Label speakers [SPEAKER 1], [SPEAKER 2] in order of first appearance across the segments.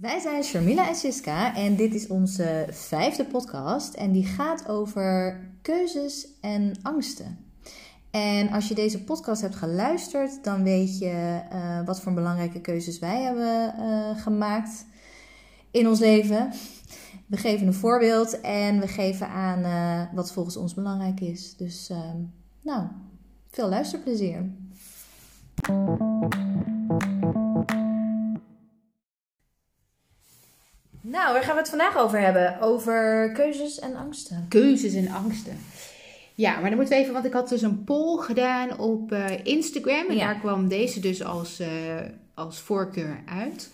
[SPEAKER 1] Wij zijn Sharmila en Siska en dit is onze vijfde podcast en die gaat over keuzes en angsten. En als je deze podcast hebt geluisterd, dan weet je uh, wat voor belangrijke keuzes wij hebben uh, gemaakt in ons leven. We geven een voorbeeld en we geven aan uh, wat volgens ons belangrijk is. Dus nou, veel luisterplezier. Nou, waar gaan we het vandaag over hebben? Over keuzes en angsten.
[SPEAKER 2] Keuzes en angsten. Ja, maar dan moeten we even, want ik had dus een poll gedaan op uh, Instagram. En ja. daar kwam deze dus als, uh, als voorkeur uit.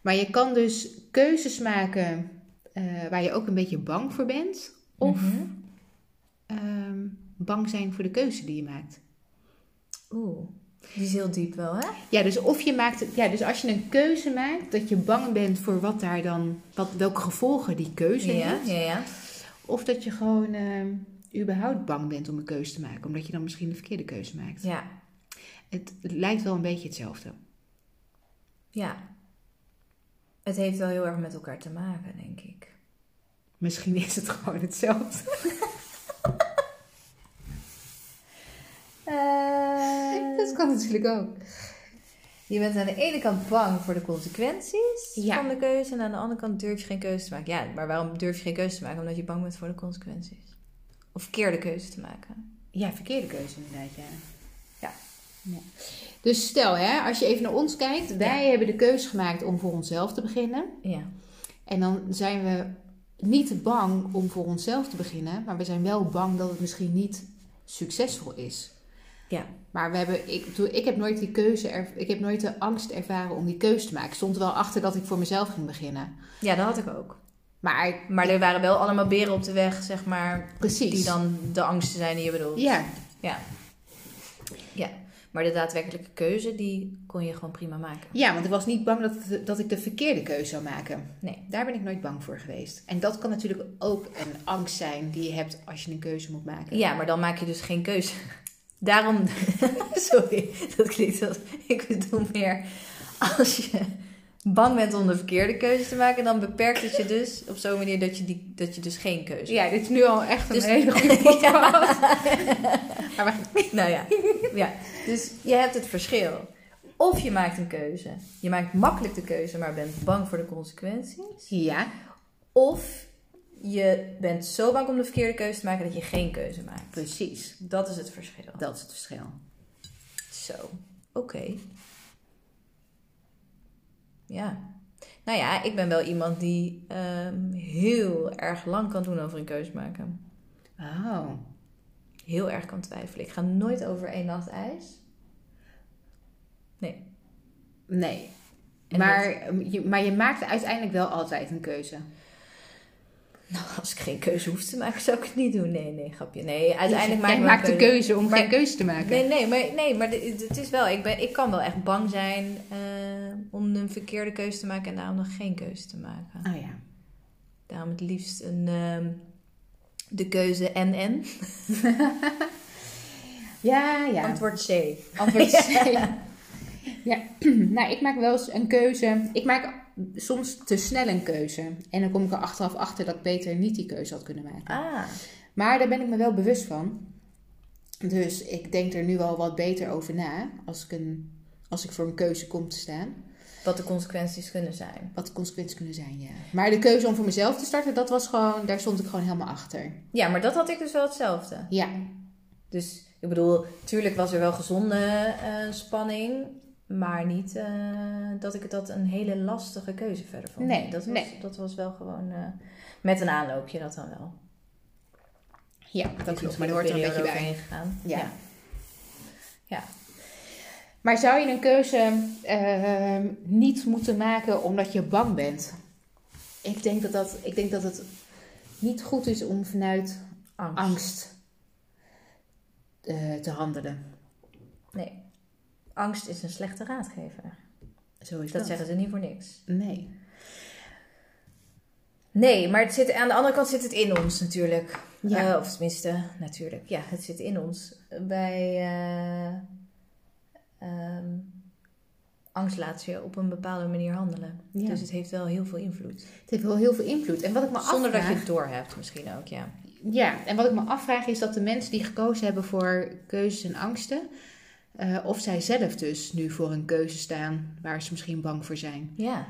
[SPEAKER 2] Maar je kan dus keuzes maken uh, waar je ook een beetje bang voor bent. Of mm -hmm. um, bang zijn voor de keuze die je maakt.
[SPEAKER 1] Oeh. Die is heel diep wel, hè?
[SPEAKER 2] Ja, dus of je maakt, ja, dus als je een keuze maakt, dat je bang bent voor wat daar dan, wat, welke gevolgen die keuze
[SPEAKER 1] ja,
[SPEAKER 2] heeft.
[SPEAKER 1] Ja, ja.
[SPEAKER 2] Of dat je gewoon uh, überhaupt bang bent om een keuze te maken, omdat je dan misschien de verkeerde keuze maakt.
[SPEAKER 1] Ja.
[SPEAKER 2] Het, het lijkt wel een beetje hetzelfde.
[SPEAKER 1] Ja. Het heeft wel heel erg met elkaar te maken, denk ik.
[SPEAKER 2] Misschien is het gewoon hetzelfde.
[SPEAKER 1] Uh,
[SPEAKER 2] dat kan natuurlijk ook.
[SPEAKER 1] Je bent aan de ene kant bang voor de consequenties
[SPEAKER 2] ja.
[SPEAKER 1] van de keuze. En aan de andere kant durf je geen keuze te maken. Ja, maar waarom durf je geen keuze te maken? Omdat je bang bent voor de consequenties. Of verkeerde keuze te maken.
[SPEAKER 2] Ja, verkeerde keuze inderdaad, ja.
[SPEAKER 1] Ja.
[SPEAKER 2] ja. Dus stel, hè, als je even naar ons kijkt. Wij ja. hebben de keuze gemaakt om voor onszelf te beginnen.
[SPEAKER 1] Ja.
[SPEAKER 2] En dan zijn we niet bang om voor onszelf te beginnen. Maar we zijn wel bang dat het misschien niet succesvol is.
[SPEAKER 1] Ja.
[SPEAKER 2] Maar we hebben, ik, ik heb nooit die keuze, er, ik heb nooit de angst ervaren om die keuze te maken. Ik stond wel achter dat ik voor mezelf ging beginnen.
[SPEAKER 1] Ja, dat had ik ook.
[SPEAKER 2] Maar,
[SPEAKER 1] maar er waren wel allemaal beren op de weg, zeg maar.
[SPEAKER 2] Precies.
[SPEAKER 1] Die dan de angsten zijn die je bedoelt.
[SPEAKER 2] Ja.
[SPEAKER 1] Ja. Ja. Maar de daadwerkelijke keuze, die kon je gewoon prima maken.
[SPEAKER 2] Ja, want ik was niet bang dat, dat ik de verkeerde keuze zou maken.
[SPEAKER 1] Nee.
[SPEAKER 2] Daar ben ik nooit bang voor geweest. En dat kan natuurlijk ook een angst zijn die je hebt als je een keuze moet maken.
[SPEAKER 1] Ja, maar dan maak je dus geen keuze. Daarom, sorry, dat klinkt als, ik bedoel meer, als je bang bent om de verkeerde keuze te maken, dan beperkt het je dus op zo'n manier dat je, die, dat je dus geen keuze
[SPEAKER 2] Ja, dit is nu al echt een dus, hele goede podcast.
[SPEAKER 1] ja. maar, nou ja, ja, dus je hebt het verschil. Of je maakt een keuze, je maakt makkelijk de keuze, maar bent bang voor de consequenties.
[SPEAKER 2] Ja.
[SPEAKER 1] Of je bent zo bang om de verkeerde keuze te maken dat je geen keuze maakt.
[SPEAKER 2] Precies.
[SPEAKER 1] Dat is het verschil.
[SPEAKER 2] Dat is het verschil.
[SPEAKER 1] Zo, oké. Okay. Ja. Nou ja, ik ben wel iemand die um, heel erg lang kan doen over een keuze maken.
[SPEAKER 2] Oh.
[SPEAKER 1] Heel erg kan twijfelen. Ik ga nooit over één nacht ijs. Nee.
[SPEAKER 2] Nee. Maar, dat... je, maar je maakt uiteindelijk wel altijd een keuze.
[SPEAKER 1] Nou, als ik geen keuze hoef te maken, zou ik het niet doen. Nee, nee, grapje. Nee, uiteindelijk maak
[SPEAKER 2] ik maakt keuze. de keuze om maar, geen keuze te maken.
[SPEAKER 1] Nee, nee, maar, nee, maar het is wel... Ik, ben, ik kan wel echt bang zijn uh, om een verkeerde keuze te maken... en daarom nog geen keuze te maken.
[SPEAKER 2] Oh ja.
[SPEAKER 1] Daarom het liefst een, uh, de keuze en-en.
[SPEAKER 2] ja, ja.
[SPEAKER 1] Antwoord C.
[SPEAKER 2] Antwoord C. ja. ja. nou, ik maak wel eens een keuze... Ik maak soms te snel een keuze. En dan kom ik er achteraf achter dat ik beter niet die keuze had kunnen maken.
[SPEAKER 1] Ah.
[SPEAKER 2] Maar daar ben ik me wel bewust van. Dus ik denk er nu al wat beter over na als ik, een, als ik voor een keuze kom te staan.
[SPEAKER 1] Wat de consequenties kunnen zijn.
[SPEAKER 2] Wat de consequenties kunnen zijn, ja. Maar de keuze om voor mezelf te starten, dat was gewoon, daar stond ik gewoon helemaal achter.
[SPEAKER 1] Ja, maar dat had ik dus wel hetzelfde.
[SPEAKER 2] Ja.
[SPEAKER 1] Dus ik bedoel, tuurlijk was er wel gezonde uh, spanning. Maar niet uh, dat ik dat een hele lastige keuze verder vond.
[SPEAKER 2] Nee,
[SPEAKER 1] dat was,
[SPEAKER 2] nee.
[SPEAKER 1] dat was wel gewoon uh, met een aanloopje dat dan wel.
[SPEAKER 2] Ja, dat klopt. Maar er hoort er een beetje bij.
[SPEAKER 1] Gegaan.
[SPEAKER 2] Ja.
[SPEAKER 1] ja. ja.
[SPEAKER 2] Maar zou je een keuze uh, niet moeten maken omdat je bang bent? Ik denk dat, dat, ik denk dat het niet goed is om vanuit
[SPEAKER 1] angst,
[SPEAKER 2] angst te handelen.
[SPEAKER 1] Nee angst is een slechte raadgever.
[SPEAKER 2] Zo is
[SPEAKER 1] dat.
[SPEAKER 2] dat.
[SPEAKER 1] zeggen ze niet voor niks.
[SPEAKER 2] Nee.
[SPEAKER 1] Nee, maar het zit, aan de andere kant zit het in ons natuurlijk.
[SPEAKER 2] Ja.
[SPEAKER 1] Uh, of tenminste, natuurlijk. Ja, het zit in ons. Bij uh, um, angst laat je op een bepaalde manier handelen.
[SPEAKER 2] Ja.
[SPEAKER 1] Dus het heeft wel heel veel invloed.
[SPEAKER 2] Het heeft wel heel veel invloed. En wat ik me
[SPEAKER 1] Zonder dat
[SPEAKER 2] afvraag,
[SPEAKER 1] je het door hebt misschien ook, ja.
[SPEAKER 2] Ja, en wat ik me afvraag is dat de mensen die gekozen hebben voor keuzes en angsten, eh, of zij zelf dus nu voor een keuze staan waar ze misschien bang voor zijn.
[SPEAKER 1] Ja,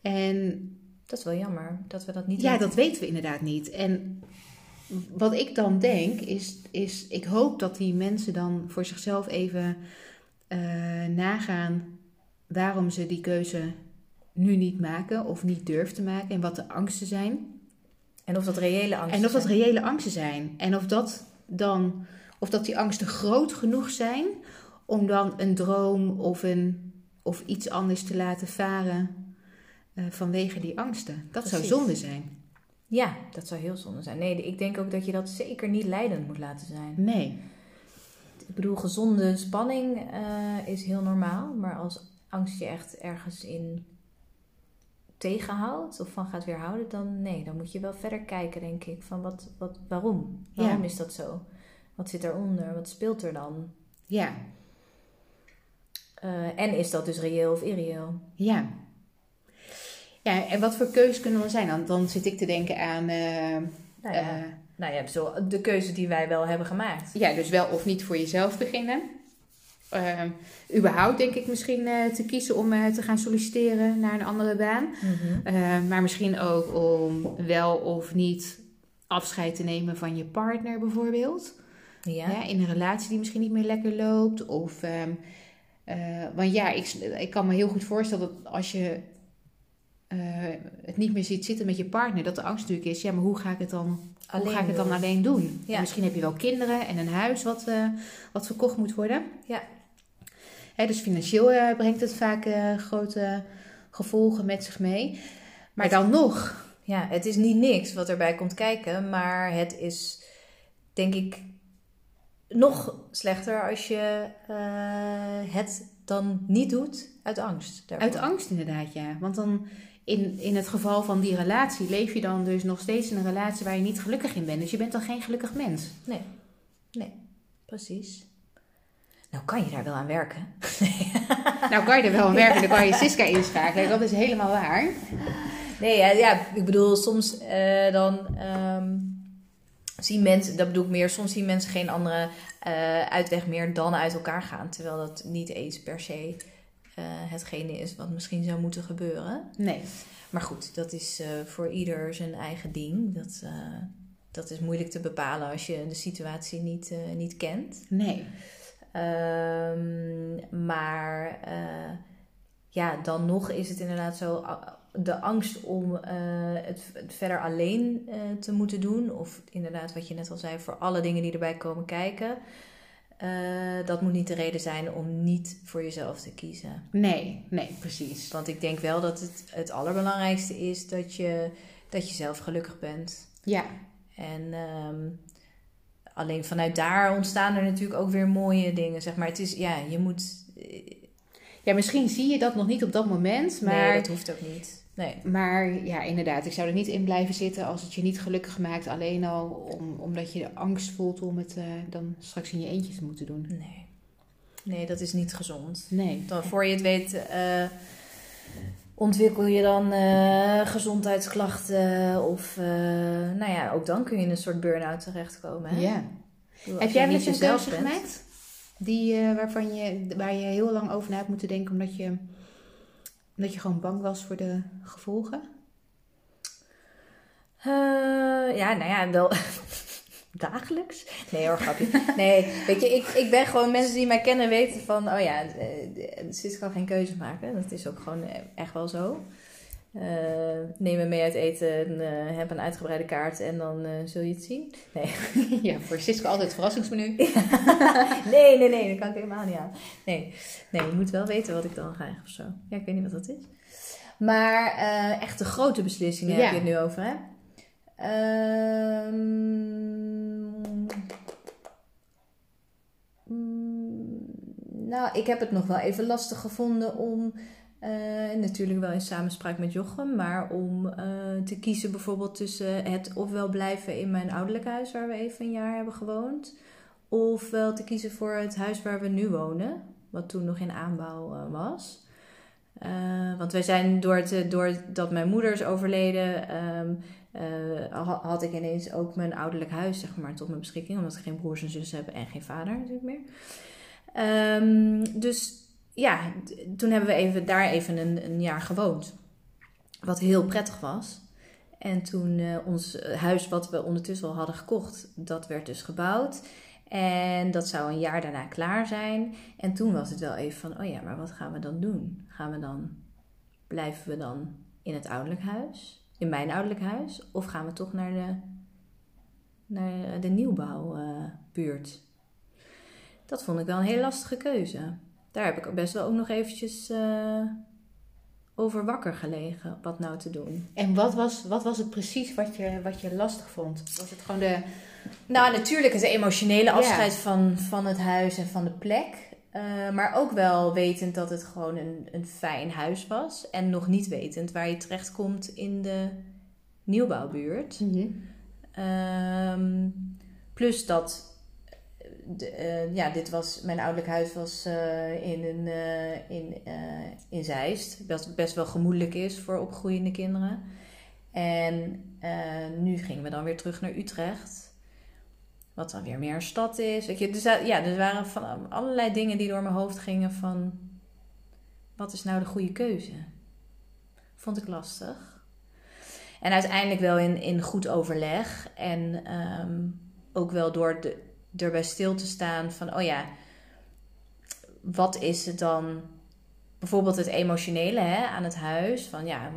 [SPEAKER 2] En
[SPEAKER 1] dat is wel jammer dat we dat niet
[SPEAKER 2] ja,
[SPEAKER 1] weten.
[SPEAKER 2] dat weten we inderdaad niet. En wat ik dan denk is, is ik hoop dat die mensen dan voor zichzelf even eh, nagaan waarom ze die keuze nu niet maken of niet durven te maken en wat de angsten zijn.
[SPEAKER 1] En of dat reële angst
[SPEAKER 2] En of dat reële angsten zijn. En of dat dan, of dat die angsten groot genoeg zijn om dan een droom of, een, of iets anders te laten varen eh, vanwege die angsten. Dat zou zonde zijn.
[SPEAKER 1] Ja, dat zou heel zonde zijn. Nee, ik denk ook dat je dat zeker niet leidend moet laten zijn.
[SPEAKER 2] Nee.
[SPEAKER 1] Ik bedoel, gezonde spanning eh, is heel normaal. Maar als angst je echt ergens in tegenhoudt of van gaat weerhouden, dan nee, dan moet je wel verder kijken, denk ik. Van wat, wat, waarom? Waarom
[SPEAKER 2] Ja.
[SPEAKER 1] is dat zo? Wat zit eronder? Wat speelt er dan?
[SPEAKER 2] Ja.
[SPEAKER 1] Eh, en is dat dus reëel of irreëel?
[SPEAKER 2] Ja. Ja, en wat voor keuzes kunnen er zijn? Dan, dan zit ik te denken aan... eh,
[SPEAKER 1] Nou ja,
[SPEAKER 2] eh,
[SPEAKER 1] nou ja zo, de keuze die wij wel hebben gemaakt.
[SPEAKER 2] ja, dus wel of niet voor jezelf beginnen. Eh, überhaupt denk ik misschien te kiezen om te gaan solliciteren naar een andere baan. Eh, maar misschien ook om wel of niet afscheid te nemen van je partner bijvoorbeeld.
[SPEAKER 1] Ja.
[SPEAKER 2] Ja, in een relatie die misschien niet meer lekker loopt. Of, eh, want ja, ik, ik kan me heel goed voorstellen dat als je eh, het niet meer ziet zitten met je partner, dat de angst natuurlijk is, ja, maar hoe ga ik het dan, hoe ga ik het dan
[SPEAKER 1] doen.
[SPEAKER 2] alleen doen?
[SPEAKER 1] Ja.
[SPEAKER 2] Misschien heb je wel kinderen en een huis wat, eh, wat verkocht moet worden.
[SPEAKER 1] Ja.
[SPEAKER 2] Hè, dus financieel brengt het vaak grote gevolgen met zich mee. Maar dan nog,
[SPEAKER 1] Ja, het is niet niks wat erbij komt kijken, maar het is denk ik nog slechter als je eh, het dan niet doet uit angst. daarvoor.
[SPEAKER 2] Uit angst inderdaad, ja. Want dan in, in het geval van die relatie leef je dan dus nog steeds in een relatie waar je niet gelukkig in bent. Dus je bent dan geen gelukkig mens.
[SPEAKER 1] Nee, nee, precies. Nou kan je daar wel aan werken.
[SPEAKER 2] Nou kan je er wel aan werken, dan kan je Siska inschakelen. Dat is helemaal waar.
[SPEAKER 1] Nee, ja, ja ik bedoel, soms eh, dan ehm, zien mensen, dat bedoel ik meer, soms zien mensen geen andere eh, uitweg meer dan uit elkaar gaan. Terwijl dat niet eens per se eh, hetgene is wat misschien zou moeten gebeuren.
[SPEAKER 2] Nee.
[SPEAKER 1] Maar goed, dat is eh, voor ieder zijn eigen ding. Dat, dat is moeilijk te bepalen als je de situatie niet, niet kent.
[SPEAKER 2] Nee.
[SPEAKER 1] Ehm, maar ja, dan nog is het inderdaad zo. De angst om eh, het, het verder alleen eh, te moeten doen. Of inderdaad, wat je net al zei, voor alle dingen die erbij komen kijken. eh, dat moet niet de reden zijn om niet voor jezelf te kiezen.
[SPEAKER 2] Nee, nee, precies.
[SPEAKER 1] Want ik denk wel dat het, het allerbelangrijkste is dat je, dat je zelf gelukkig bent.
[SPEAKER 2] Ja,
[SPEAKER 1] En ehm, alleen vanuit daar ontstaan er natuurlijk ook weer mooie dingen. Zeg maar, het is, ja, je moet.
[SPEAKER 2] Ja, misschien zie je dat nog niet op dat moment, maar,
[SPEAKER 1] Nee, dat hoeft ook niet. Nee.
[SPEAKER 2] maar ja, inderdaad, ik zou er niet in blijven zitten als het je niet gelukkig maakt. Alleen al om, omdat je de angst voelt om het eh, dan straks in je eentje te moeten doen.
[SPEAKER 1] Nee. Nee, dat is niet gezond.
[SPEAKER 2] Nee.
[SPEAKER 1] Dan, voor je het weet, eh, ontwikkel je dan eh, gezondheidsklachten. Of, nou ja, ook dan kun je in een soort burn-out terechtkomen. Hè?
[SPEAKER 2] Ja.
[SPEAKER 1] Bedoel,
[SPEAKER 2] Heb jij wel eens een
[SPEAKER 1] jezelf
[SPEAKER 2] keuze
[SPEAKER 1] bent-
[SPEAKER 2] gemaakt? Die, eh, waarvan je, waar je heel lang over na hebt moeten denken omdat je, omdat je gewoon bang was voor de gevolgen?
[SPEAKER 1] Eh, ja, nou ja, wel dagelijks. Nee hoor, grapje. Nee, weet je, ik, ik ben gewoon mensen die mij kennen weten van, oh ja, eh, Sis kan geen keuze maken. Dat is ook gewoon eh, echt wel zo. Eh, neem me mee uit eten, en, eh, heb een uitgebreide kaart en dan eh, zul je het zien. Nee.
[SPEAKER 2] Ja, voor Siska altijd het verrassingsmenu.
[SPEAKER 1] nee, nee, nee, dat kan ik helemaal niet aan. Nee, nee, je moet wel weten wat ik dan krijg of zo. Ja, ik weet niet wat dat is. Maar echt de grote beslissingen
[SPEAKER 2] Ja.
[SPEAKER 1] heb je het nu over, hè? Ehm, mm, nou, ik heb het nog wel even lastig gevonden om, eh, natuurlijk wel in samenspraak met Jochem, maar om eh, te kiezen bijvoorbeeld tussen het ofwel blijven in mijn ouderlijk huis waar we even een jaar hebben gewoond, ofwel te kiezen voor het huis waar we nu wonen, wat toen nog in aanbouw eh, was. Uh, want wij zijn door het, doordat mijn moeder is overleden, uh, had ik ineens ook mijn ouderlijk huis zeg maar, tot mijn beschikking. Omdat ik geen broers en zussen heb en geen vader natuurlijk meer. Um, dus ja, toen hebben we even, daar even een, een jaar gewoond. Wat heel prettig was. En toen uh, ons huis wat we ondertussen al hadden gekocht, dat werd dus gebouwd. En dat zou een jaar daarna klaar zijn. En toen was het wel even van, oh ja, maar wat gaan we dan doen? Gaan we dan, blijven we dan in het ouderlijk huis? In mijn ouderlijk huis? Of gaan we toch naar de, naar de nieuwbouwbuurt? dat vond ik wel een hele lastige keuze. Daar heb ik best wel ook nog eventjes uh, over wakker gelegen, wat nou te doen.
[SPEAKER 2] En wat was, wat was het precies wat je, wat je lastig vond? Was het gewoon de
[SPEAKER 1] nou, natuurlijk het emotionele afscheid van, van het huis en van de plek. Uh, maar ook wel wetend dat het gewoon een, een fijn huis was. En nog niet wetend waar je terechtkomt in de nieuwbouwbuurt. Mm plus dat. De, uh, ja, dit was, mijn ouderlijk huis was uh, in, een, in, in Zeist. Best, best wel gemoedelijk is voor opgroeiende kinderen. En nu gingen we dan weer terug naar Utrecht. Wat dan weer meer een stad is. Weet je, dus ja, er waren van allerlei dingen die door mijn hoofd gingen van... Wat is nou de goede keuze? Vond ik lastig. En uiteindelijk wel in, in goed overleg. En ehm, ook wel door de, erbij stil te staan van... Oh ja, wat is het dan bijvoorbeeld het emotionele hè, aan het huis. Van ja,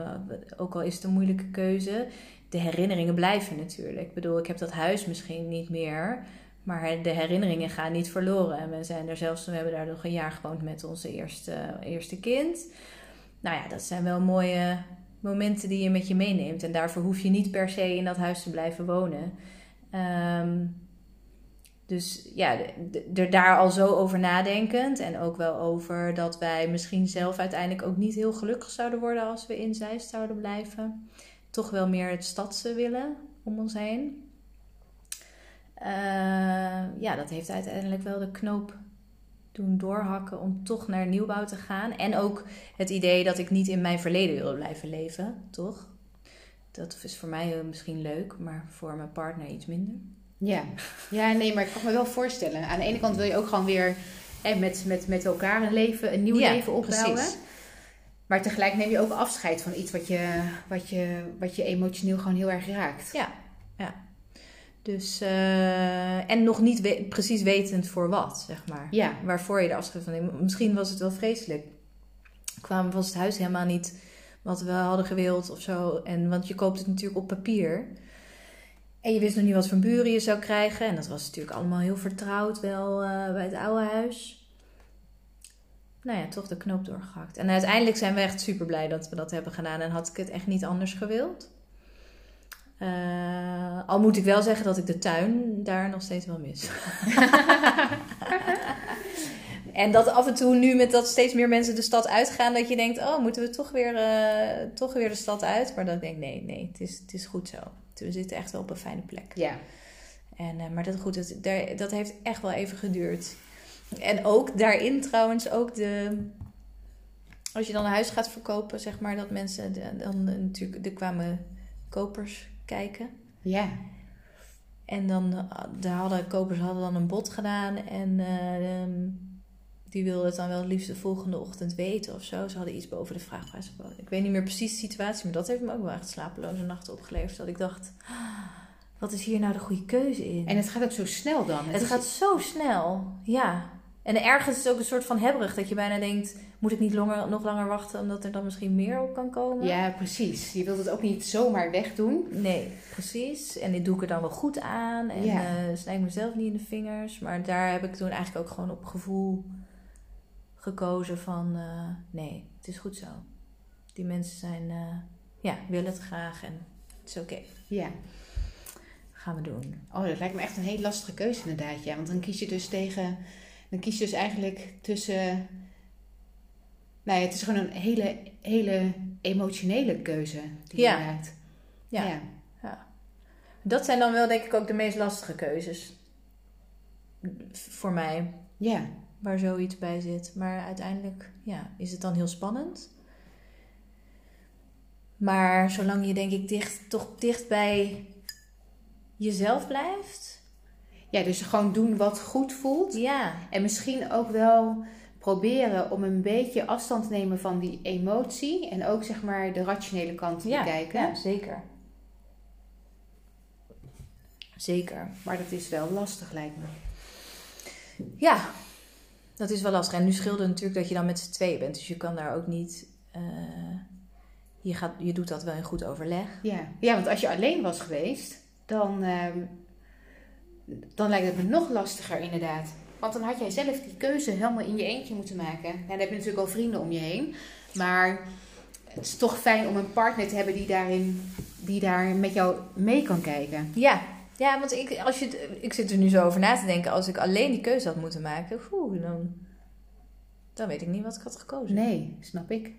[SPEAKER 1] ook al is het een moeilijke keuze, de herinneringen blijven natuurlijk. Ik bedoel, ik heb dat huis misschien niet meer, maar de herinneringen gaan niet verloren. En we zijn er zelfs, we hebben daar nog een jaar gewoond met onze eerste, eerste kind. Nou ja, dat zijn wel mooie momenten die je met je meeneemt. En daarvoor hoef je niet per se in dat huis te blijven wonen. Ehm, dus ja, er daar al zo over nadenkend. En ook wel over dat wij misschien zelf uiteindelijk ook niet heel gelukkig zouden worden als we in Zeist zouden blijven toch wel meer het stadse willen om ons heen. Uh, ja, dat heeft uiteindelijk wel de knoop doen doorhakken om toch naar nieuwbouw te gaan. En ook het idee dat ik niet in mijn verleden wil blijven leven, toch? Dat is voor mij misschien leuk, maar voor mijn partner iets minder.
[SPEAKER 2] Ja, ja nee, maar ik kan me wel voorstellen. Aan de ene kant wil je ook gewoon weer met, met, met elkaar een leven, een nieuw leven opbouwen. Precies. Maar tegelijk neem je ook afscheid van iets wat je, wat je, wat je emotioneel gewoon heel erg raakt.
[SPEAKER 1] Ja, ja. Dus, uh, en nog niet precies wetend voor wat, zeg maar. Ja. Waarvoor je de afscheid van neemt. Misschien was het wel vreselijk. Kwam, was het huis helemaal niet wat we hadden gewild of zo. En, want je koopt het natuurlijk op papier. En je wist nog niet wat voor buren je zou krijgen. En dat was natuurlijk allemaal heel vertrouwd wel uh, bij het oude huis nou ja, toch de knoop doorgehakt. En uiteindelijk zijn we echt super blij dat we dat hebben gedaan. En had ik het echt niet anders gewild. Uh, al moet ik wel zeggen dat ik de tuin daar nog steeds wel mis. en dat af en toe nu met dat steeds meer mensen de stad uitgaan, dat je denkt, oh, moeten we toch weer, uh, toch weer de stad uit? Maar dan denk ik, nee, nee, het is, het is goed zo. We zitten echt wel op een fijne plek. Ja. En, uh, maar dat, goed, dat, dat heeft echt wel even geduurd. En ook daarin trouwens ook de... Als je dan een huis gaat verkopen, zeg maar, dat mensen dan natuurlijk... Er kwamen kopers kijken. Ja. En dan de hadden, kopers hadden dan een bod gedaan en uh, die wilden het dan wel het liefst de volgende ochtend weten of zo. Ze hadden iets boven de vraagprijs. Ik weet niet meer precies de situatie, maar dat heeft me ook wel echt slapeloze nachten opgeleverd. Dat ik dacht, wat is hier nou de goede keuze in?
[SPEAKER 2] En het gaat ook zo snel dan.
[SPEAKER 1] Het, het gaat zo snel, ja. En ergens is het ook een soort van hebberig dat je bijna denkt: moet ik niet langer, nog langer wachten omdat er dan misschien meer op kan komen?
[SPEAKER 2] Ja, precies. Je wilt het ook niet zomaar wegdoen.
[SPEAKER 1] Nee, precies. En dit doe ik er dan wel goed aan en ja. uh, snij ik mezelf niet in de vingers. Maar daar heb ik toen eigenlijk ook gewoon op gevoel gekozen van: uh, nee, het is goed zo. Die mensen zijn, uh, ja, willen het graag en het is oké. Ja. Gaan we doen.
[SPEAKER 2] Oh, dat lijkt me echt een hele lastige keuze inderdaad. Ja, want dan kies je dus tegen dan kies je dus eigenlijk tussen. Nou ja, het is gewoon een hele, hele emotionele keuze die je maakt.
[SPEAKER 1] Ja. ja. ja. Dat zijn dan wel denk ik ook de meest lastige keuzes. Voor mij. Ja. Waar zoiets bij zit. Maar uiteindelijk ja, is het dan heel spannend. Maar zolang je denk ik dicht, toch dicht bij jezelf blijft.
[SPEAKER 2] Ja, dus gewoon doen wat goed voelt.
[SPEAKER 1] Ja.
[SPEAKER 2] En misschien ook wel proberen om een beetje afstand te nemen van die emotie. En ook zeg maar de rationele kant te
[SPEAKER 1] ja,
[SPEAKER 2] bekijken.
[SPEAKER 1] Ja, zeker. Zeker.
[SPEAKER 2] Maar dat is wel lastig lijkt me.
[SPEAKER 1] Ja, dat is wel lastig. En nu scheelde natuurlijk dat je dan met z'n tweeën bent. Dus je kan daar ook niet... eh, je, gaat, je doet dat wel in goed overleg.
[SPEAKER 2] Ja. ja, want als je alleen was geweest, dan, ehm, dan lijkt het me nog lastiger inderdaad. Want dan had jij zelf die keuze helemaal in je eentje moeten maken. En dan heb je natuurlijk al vrienden om je heen. Maar het is toch fijn om een partner te hebben die, daarin, die daar met jou mee kan kijken.
[SPEAKER 1] Ja, ja want ik, als je, ik zit er nu zo over na te denken. Als ik alleen die keuze had moeten maken, oeh, dan, dan weet ik niet wat ik had gekozen.
[SPEAKER 2] Nee, snap ik.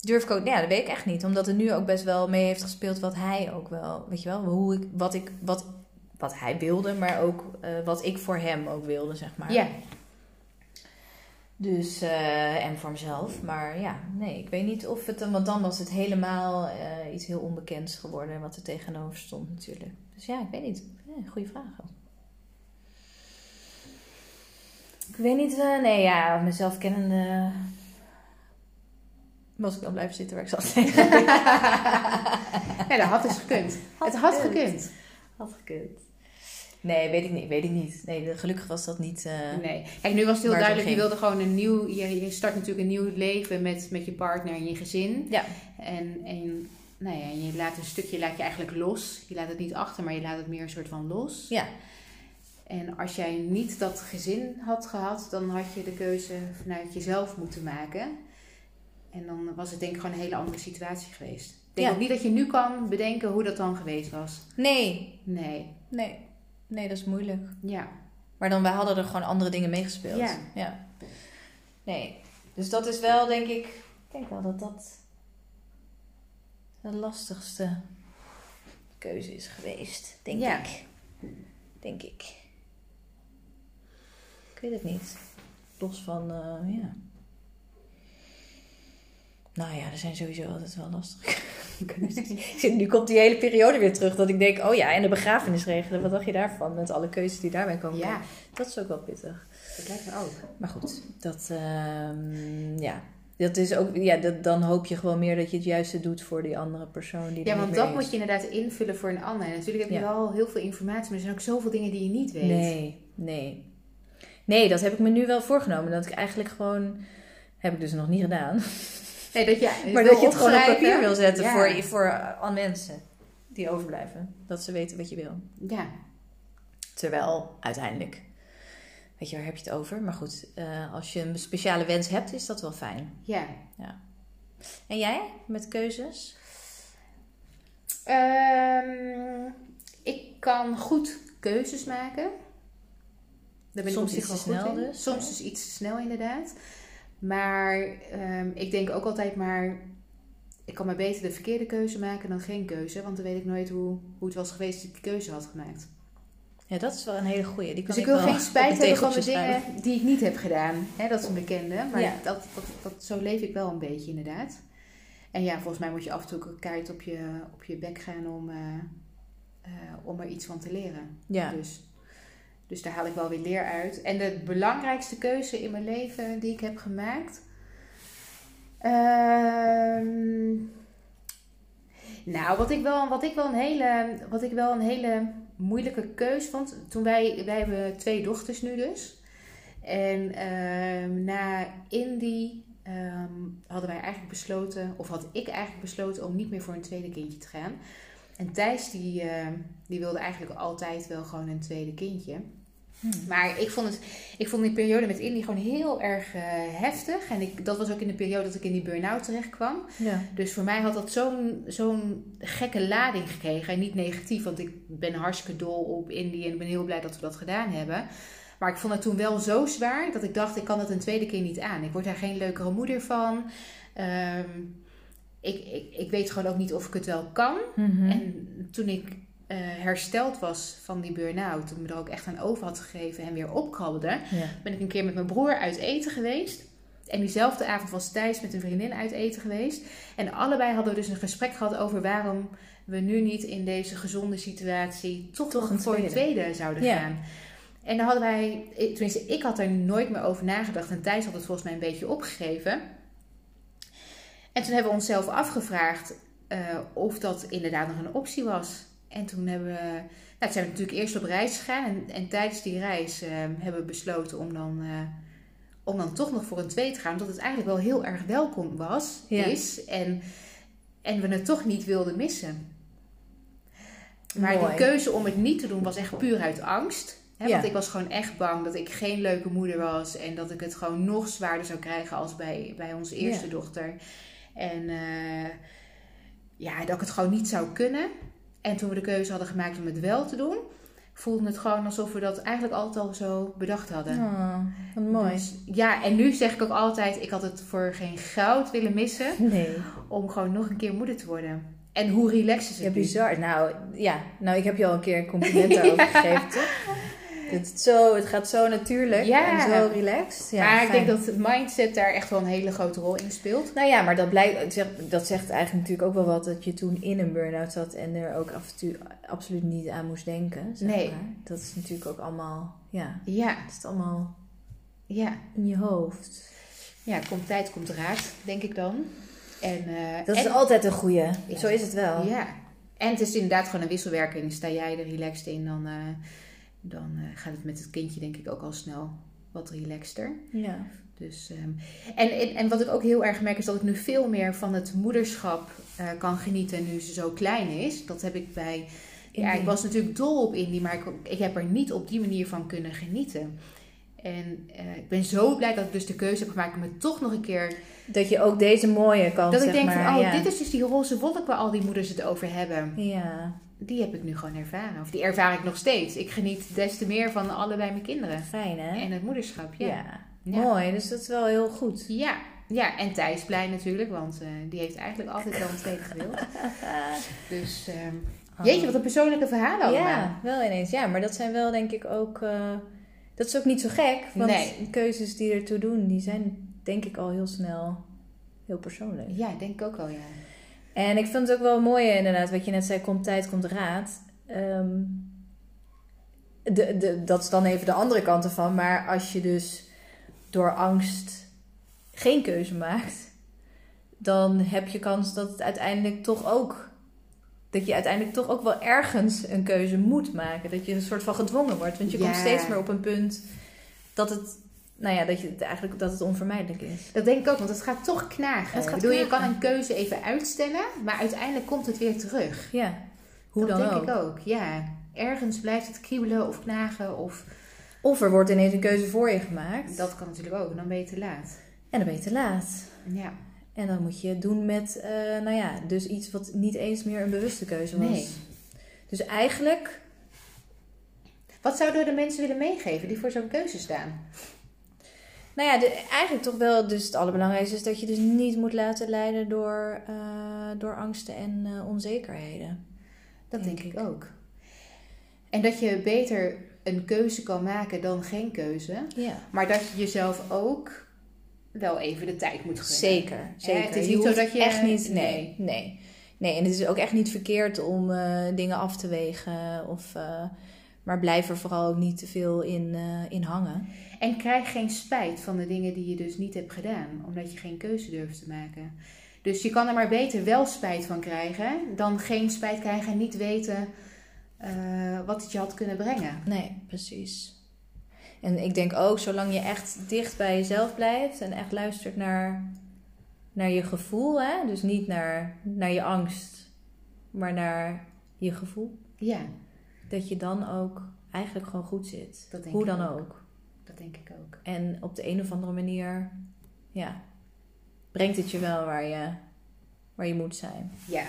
[SPEAKER 1] Durf ik ook, ja, dat weet ik echt niet. Omdat er nu ook best wel mee heeft gespeeld wat hij ook wel, weet je wel, hoe ik, wat, ik, wat, wat hij wilde, maar ook eh, wat ik voor hem ook wilde, zeg maar.
[SPEAKER 2] Ja,
[SPEAKER 1] Dus, eh, en voor mezelf. Maar ja, nee, ik weet niet of het, want dan was het helemaal eh, iets heel onbekends geworden wat er tegenover stond natuurlijk. Dus ja, ik weet niet. Ja, goede vraag. ook. Ik weet niet, eh, nee ja, mezelf kennende was ik dan blijven zitten waar ik zat.
[SPEAKER 2] ja dat had dus gekund.
[SPEAKER 1] Had
[SPEAKER 2] het had
[SPEAKER 1] gekund.
[SPEAKER 2] gekund.
[SPEAKER 1] Had gekund. Nee, weet ik niet, weet ik niet. Nee, gelukkig was dat niet... eh,
[SPEAKER 2] Nee. Kijk, nu was het heel
[SPEAKER 1] het
[SPEAKER 2] duidelijk. Je wilde gewoon een nieuw... Je, je start natuurlijk een nieuw leven met, met je partner en je gezin.
[SPEAKER 1] Ja.
[SPEAKER 2] En, en nou ja, je laat een stukje laat je eigenlijk los. Je laat het niet achter, maar je laat het meer een soort van los.
[SPEAKER 1] Ja.
[SPEAKER 2] En als jij niet dat gezin had gehad, dan had je de keuze vanuit jezelf moeten maken. En dan was het denk ik gewoon een hele andere situatie geweest. Ik denk
[SPEAKER 1] Ja.
[SPEAKER 2] ook niet dat je nu kan bedenken hoe dat dan geweest was.
[SPEAKER 1] Nee,
[SPEAKER 2] Nee.
[SPEAKER 1] nee. Nee, dat is moeilijk.
[SPEAKER 2] Ja.
[SPEAKER 1] Maar dan, wij hadden er gewoon andere dingen meegespeeld.
[SPEAKER 2] Ja.
[SPEAKER 1] ja. Nee. Dus dat is wel, denk ik... Ik denk wel dat dat de lastigste keuze is geweest. Denk
[SPEAKER 2] Ja.
[SPEAKER 1] ik. Denk ik. Ik weet het niet. Los van, eh, ja... Nou ja, er zijn sowieso altijd wel lastige nu komt die hele periode weer terug dat ik denk, oh ja, en de begrafenis regelen. Wat dacht je daarvan? Met alle keuzes die daarbij komen.
[SPEAKER 2] Ja,
[SPEAKER 1] Dat is ook wel pittig.
[SPEAKER 2] dat lijkt me ook.
[SPEAKER 1] Maar goed, dat, ehm, ja. Dat is ook, ja, dat, dan hoop je gewoon meer dat je het juiste doet voor die andere persoon. Die
[SPEAKER 2] Ja, want dat moet je inderdaad invullen voor een ander. En natuurlijk heb je
[SPEAKER 1] Ja.
[SPEAKER 2] wel heel veel informatie, maar er zijn ook zoveel dingen die je niet weet.
[SPEAKER 1] Nee, nee. Nee, dat heb ik me nu wel voorgenomen. Dat ik eigenlijk gewoon, heb ik dus nog niet gedaan.
[SPEAKER 2] Nee, dat je,
[SPEAKER 1] Maar dat je het gewoon op papier wil zetten
[SPEAKER 2] Ja.
[SPEAKER 1] voor, voor aan mensen die overblijven. Dat ze weten wat je wil.
[SPEAKER 2] Ja,
[SPEAKER 1] Terwijl uiteindelijk, weet je, waar heb je het over? Maar goed, eh, als je een speciale wens hebt, is dat wel fijn.
[SPEAKER 2] ja.
[SPEAKER 1] En jij, met keuzes?
[SPEAKER 2] Ehm, ik kan goed keuzes maken. Daar ben
[SPEAKER 1] Soms
[SPEAKER 2] ik
[SPEAKER 1] iets te snel
[SPEAKER 2] in.
[SPEAKER 1] dus.
[SPEAKER 2] Soms dus iets te snel inderdaad. Maar ehm, ik denk ook altijd maar... Ik kan maar beter de verkeerde keuze maken dan geen keuze. Want dan weet ik nooit hoe, hoe het was geweest als ik die keuze had gemaakt.
[SPEAKER 1] Ja, dat is wel een hele goeie. Die kan
[SPEAKER 2] Dus ik wil geen spijt hebben van de dingen die ik niet heb gedaan. Dat is een bekende. Maar
[SPEAKER 1] Ja.
[SPEAKER 2] dat, dat, dat, zo leef ik wel een beetje inderdaad. En ja, volgens mij moet je af en toe keihard op je, op je bek gaan om, eh, eh, om er iets van te leren.
[SPEAKER 1] Ja.
[SPEAKER 2] Dus, dus daar haal ik wel weer leer uit. En de belangrijkste keuze in mijn leven die ik heb gemaakt. Ehm, nou, wat ik, wel, wat, ik wel een hele, wat ik wel een hele moeilijke keus vond. Toen wij, wij hebben twee dochters nu dus. En ehm, na Indy ehm, hadden wij eigenlijk besloten, of had ik eigenlijk besloten om niet meer voor een tweede kindje te gaan. En Thijs die, die wilde eigenlijk altijd wel gewoon een tweede kindje.
[SPEAKER 1] Hmm.
[SPEAKER 2] Maar ik vond, het, ik vond die periode met Indy gewoon heel erg eh, heftig. En ik, dat was ook in de periode dat ik in die burn-out terecht kwam.
[SPEAKER 1] Ja.
[SPEAKER 2] Dus voor mij had dat zo'n zo'n gekke lading gekregen. En niet negatief, want ik ben hartstikke dol op Indy en ik ben heel blij dat we dat gedaan hebben. Maar ik vond het toen wel zo zwaar dat ik dacht, ik kan het een tweede keer niet aan. Ik word daar geen leukere moeder van. Ehm, ik, ik, ik weet gewoon ook niet of ik het wel kan.
[SPEAKER 1] Mhm.
[SPEAKER 2] En toen ik eh, hersteld was van die burn-out, toen ik me er ook echt aan over had gegeven en weer opkrabbelde,
[SPEAKER 1] ja.
[SPEAKER 2] ben ik een keer met mijn broer uit eten geweest. En diezelfde avond was Thijs met een vriendin uit eten geweest. En allebei hadden we dus een gesprek gehad over waarom we nu niet in deze gezonde situatie toch,
[SPEAKER 1] Toch een
[SPEAKER 2] voor een
[SPEAKER 1] tweede.
[SPEAKER 2] tweede zouden
[SPEAKER 1] Ja.
[SPEAKER 2] gaan. En dan hadden wij, tenminste ik had er nooit meer over nagedacht. En Thijs had het volgens mij een beetje opgegeven. En toen hebben we onszelf afgevraagd eh, of dat inderdaad nog een optie was. En toen hebben we, nou, zijn we natuurlijk eerst op reis gegaan. En, en tijdens die reis eh, hebben we besloten om dan, eh, om dan toch nog voor een tweede te gaan. Omdat het eigenlijk wel heel erg welkom was,
[SPEAKER 1] Ja.
[SPEAKER 2] is. En, en we het toch niet wilden missen. Maar
[SPEAKER 1] Mooi.
[SPEAKER 2] die keuze om het niet te doen was echt puur uit angst. Hè,
[SPEAKER 1] Ja.
[SPEAKER 2] Want ik was gewoon echt bang dat ik geen leuke moeder was. En dat ik het gewoon nog zwaarder zou krijgen als bij, bij onze eerste
[SPEAKER 1] Ja.
[SPEAKER 2] dochter. En eh, ja, dat ik het gewoon niet zou kunnen. En toen we de keuze hadden gemaakt om het wel te doen, voelde het gewoon alsof we dat eigenlijk altijd al zo bedacht hadden.
[SPEAKER 1] Oh, wat mooi.
[SPEAKER 2] Dus, ja, en nu zeg ik ook altijd, ik had het voor geen goud willen missen
[SPEAKER 1] Nee.
[SPEAKER 2] om gewoon nog een keer moeder te worden. En hoe relaxed is het
[SPEAKER 1] Ja,
[SPEAKER 2] nu?
[SPEAKER 1] bizar. Nou, ja. Nou, ik heb je al een keer een compliment daarover gegeven, toch? Het, zo, het gaat zo natuurlijk
[SPEAKER 2] Ja.
[SPEAKER 1] en zo relaxed. Ja,
[SPEAKER 2] maar ik denk dat het mindset daar echt wel een hele grote rol in speelt.
[SPEAKER 1] Nou ja, maar dat, blijkt, dat zegt eigenlijk natuurlijk ook wel wat dat je toen in een burn-out zat en er ook af en toe absoluut niet aan moest denken. Zeg
[SPEAKER 2] Nee.
[SPEAKER 1] Maar. Dat is natuurlijk ook allemaal, ja,
[SPEAKER 2] Ja,
[SPEAKER 1] het is allemaal
[SPEAKER 2] ja.
[SPEAKER 1] in je hoofd.
[SPEAKER 2] Ja, komt tijd, komt raad, denk ik dan. En, eh,
[SPEAKER 1] Dat
[SPEAKER 2] en-
[SPEAKER 1] is altijd een goeie.
[SPEAKER 2] Ja.
[SPEAKER 1] Zo is het wel.
[SPEAKER 2] Ja. En het is inderdaad gewoon een wisselwerking. Sta jij er relaxed in, dan, eh, dan eh, gaat het met het kindje denk ik ook al snel wat relaxter.
[SPEAKER 1] Ja.
[SPEAKER 2] Dus, ehm, en, en, en wat ik ook heel erg merk is dat ik nu veel meer van het moederschap eh, kan genieten nu ze zo klein is. Dat heb ik bij... Ja, ik was natuurlijk dol op Indie, maar ik, ik heb er niet op die manier van kunnen genieten. En eh, ik ben zo blij dat ik dus de keuze heb gemaakt om het toch nog een keer...
[SPEAKER 1] Dat je ook deze mooie kan,
[SPEAKER 2] Dat ik denk
[SPEAKER 1] maar.
[SPEAKER 2] van, oh,
[SPEAKER 1] ja.
[SPEAKER 2] dit is dus die roze wolk waar al die moeders het over hebben.
[SPEAKER 1] Ja,
[SPEAKER 2] Die heb ik nu gewoon ervaren. Of die ervaar ik nog steeds. Ik geniet des te meer van allebei mijn kinderen.
[SPEAKER 1] fijn hè?
[SPEAKER 2] En het moederschap, ja.
[SPEAKER 1] ja.
[SPEAKER 2] Ja.
[SPEAKER 1] Mooi, dus dat is wel heel goed.
[SPEAKER 2] Ja, ja. en Thijs blij natuurlijk, want eh, die heeft eigenlijk altijd wel een tweede gewild. Dus, ehm, jeetje, wat een persoonlijke verhaal allemaal.
[SPEAKER 1] Ja, wel ineens. Ja, maar dat zijn wel denk ik ook... eh, dat is ook niet zo gek. Want
[SPEAKER 2] Nee.
[SPEAKER 1] keuzes die ertoe doen, die zijn denk ik al heel snel heel persoonlijk.
[SPEAKER 2] Ja, denk ik ook wel, ja.
[SPEAKER 1] En ik vind het ook wel mooi inderdaad, wat je net zei, komt tijd, komt raad. Ehm, de, de, dat is dan even de andere kant ervan. Maar als je dus door angst geen keuze maakt, dan heb je kans dat het uiteindelijk toch ook. Dat je uiteindelijk toch ook wel ergens een keuze moet maken. Dat je een soort van gedwongen wordt. Want je komt steeds meer op een punt dat het, nou ja, dat je het eigenlijk dat het onvermijdelijk is.
[SPEAKER 2] Dat denk ik ook, want het gaat toch knagen.
[SPEAKER 1] Het gaat
[SPEAKER 2] ik bedoel, je kan
[SPEAKER 1] knagen.
[SPEAKER 2] een keuze even uitstellen, maar uiteindelijk komt het weer terug.
[SPEAKER 1] Ja, hoe
[SPEAKER 2] dat
[SPEAKER 1] dan
[SPEAKER 2] denk
[SPEAKER 1] ook.
[SPEAKER 2] ik ook, ja. Ergens blijft het kriebelen of knagen of...
[SPEAKER 1] Of er wordt ineens een keuze voor je gemaakt.
[SPEAKER 2] Dat kan natuurlijk ook, dan ben je te laat.
[SPEAKER 1] En dan ben je te laat.
[SPEAKER 2] Ja.
[SPEAKER 1] En dan moet je het doen met, eh, nou ja, dus iets wat niet eens meer een bewuste keuze was.
[SPEAKER 2] Nee.
[SPEAKER 1] Dus eigenlijk,
[SPEAKER 2] Wat zouden we de mensen willen meegeven die voor zo'n keuze staan?
[SPEAKER 1] Nou ja, de, eigenlijk toch wel, dus het allerbelangrijkste is dat je dus niet moet laten leiden door, eh, door angsten en eh, onzekerheden.
[SPEAKER 2] Dat
[SPEAKER 1] Denk
[SPEAKER 2] denk,
[SPEAKER 1] ik.
[SPEAKER 2] ook. En dat je beter een keuze kan maken dan geen keuze.
[SPEAKER 1] Ja,
[SPEAKER 2] Maar dat je jezelf ook wel even de tijd moet geven.
[SPEAKER 1] zeker. zeker.
[SPEAKER 2] het is niet zo dat je-
[SPEAKER 1] Echt niet, nee,
[SPEAKER 2] nee.
[SPEAKER 1] nee. Nee, en het is ook echt niet verkeerd om eh, dingen af te wegen. Of, maar blijf er vooral ook niet te veel in, eh, in hangen.
[SPEAKER 2] En krijg geen spijt van de dingen die je dus niet hebt gedaan. Omdat je geen keuze durft te maken. Dus je kan er maar beter wel spijt van krijgen. Dan geen spijt krijgen en niet weten eh, wat het je had kunnen brengen.
[SPEAKER 1] Nee, precies. En ik denk ook, zolang je echt dicht bij jezelf blijft en echt luistert naar, naar je gevoel, hè? dus niet naar, naar je angst, maar naar je gevoel,
[SPEAKER 2] Ja,
[SPEAKER 1] dat je dan ook eigenlijk gewoon goed zit.
[SPEAKER 2] Dat denk
[SPEAKER 1] Hoe
[SPEAKER 2] ik
[SPEAKER 1] dan
[SPEAKER 2] ook.
[SPEAKER 1] ook.
[SPEAKER 2] dat denk ik ook.
[SPEAKER 1] En op de een of andere manier, ja, brengt het je wel waar je, waar je moet zijn.
[SPEAKER 2] Ja.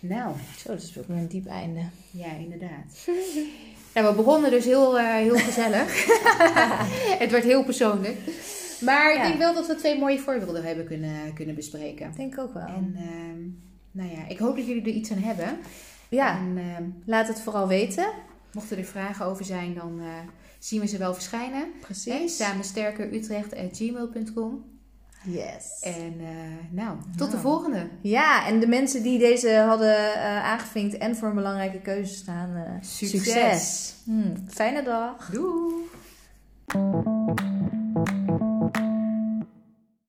[SPEAKER 2] Nou,
[SPEAKER 1] Zo, dat is ook weer een diep einde.
[SPEAKER 2] ja, inderdaad. Nou, we begonnen dus heel, eh, heel gezellig. het werd heel persoonlijk. Maar ik denk wel dat we twee mooie voorbeelden hebben kunnen, kunnen bespreken.
[SPEAKER 1] Denk ik ook wel.
[SPEAKER 2] En ehm, nou ja, ik hoop dat jullie er iets aan hebben.
[SPEAKER 1] Ja,
[SPEAKER 2] En ehm,
[SPEAKER 1] laat het vooral weten.
[SPEAKER 2] mochten er vragen over zijn, dan eh, zien we ze wel verschijnen.
[SPEAKER 1] Precies.
[SPEAKER 2] Samen sterker Utrecht@gmail.com.
[SPEAKER 1] Yes.
[SPEAKER 2] En uh, nou, tot de volgende.
[SPEAKER 1] Ja, en de mensen die deze hadden uh, aangevinkt en voor een belangrijke keuze staan,
[SPEAKER 2] succes.
[SPEAKER 1] succes. Hmm, fijne dag.
[SPEAKER 2] Doei.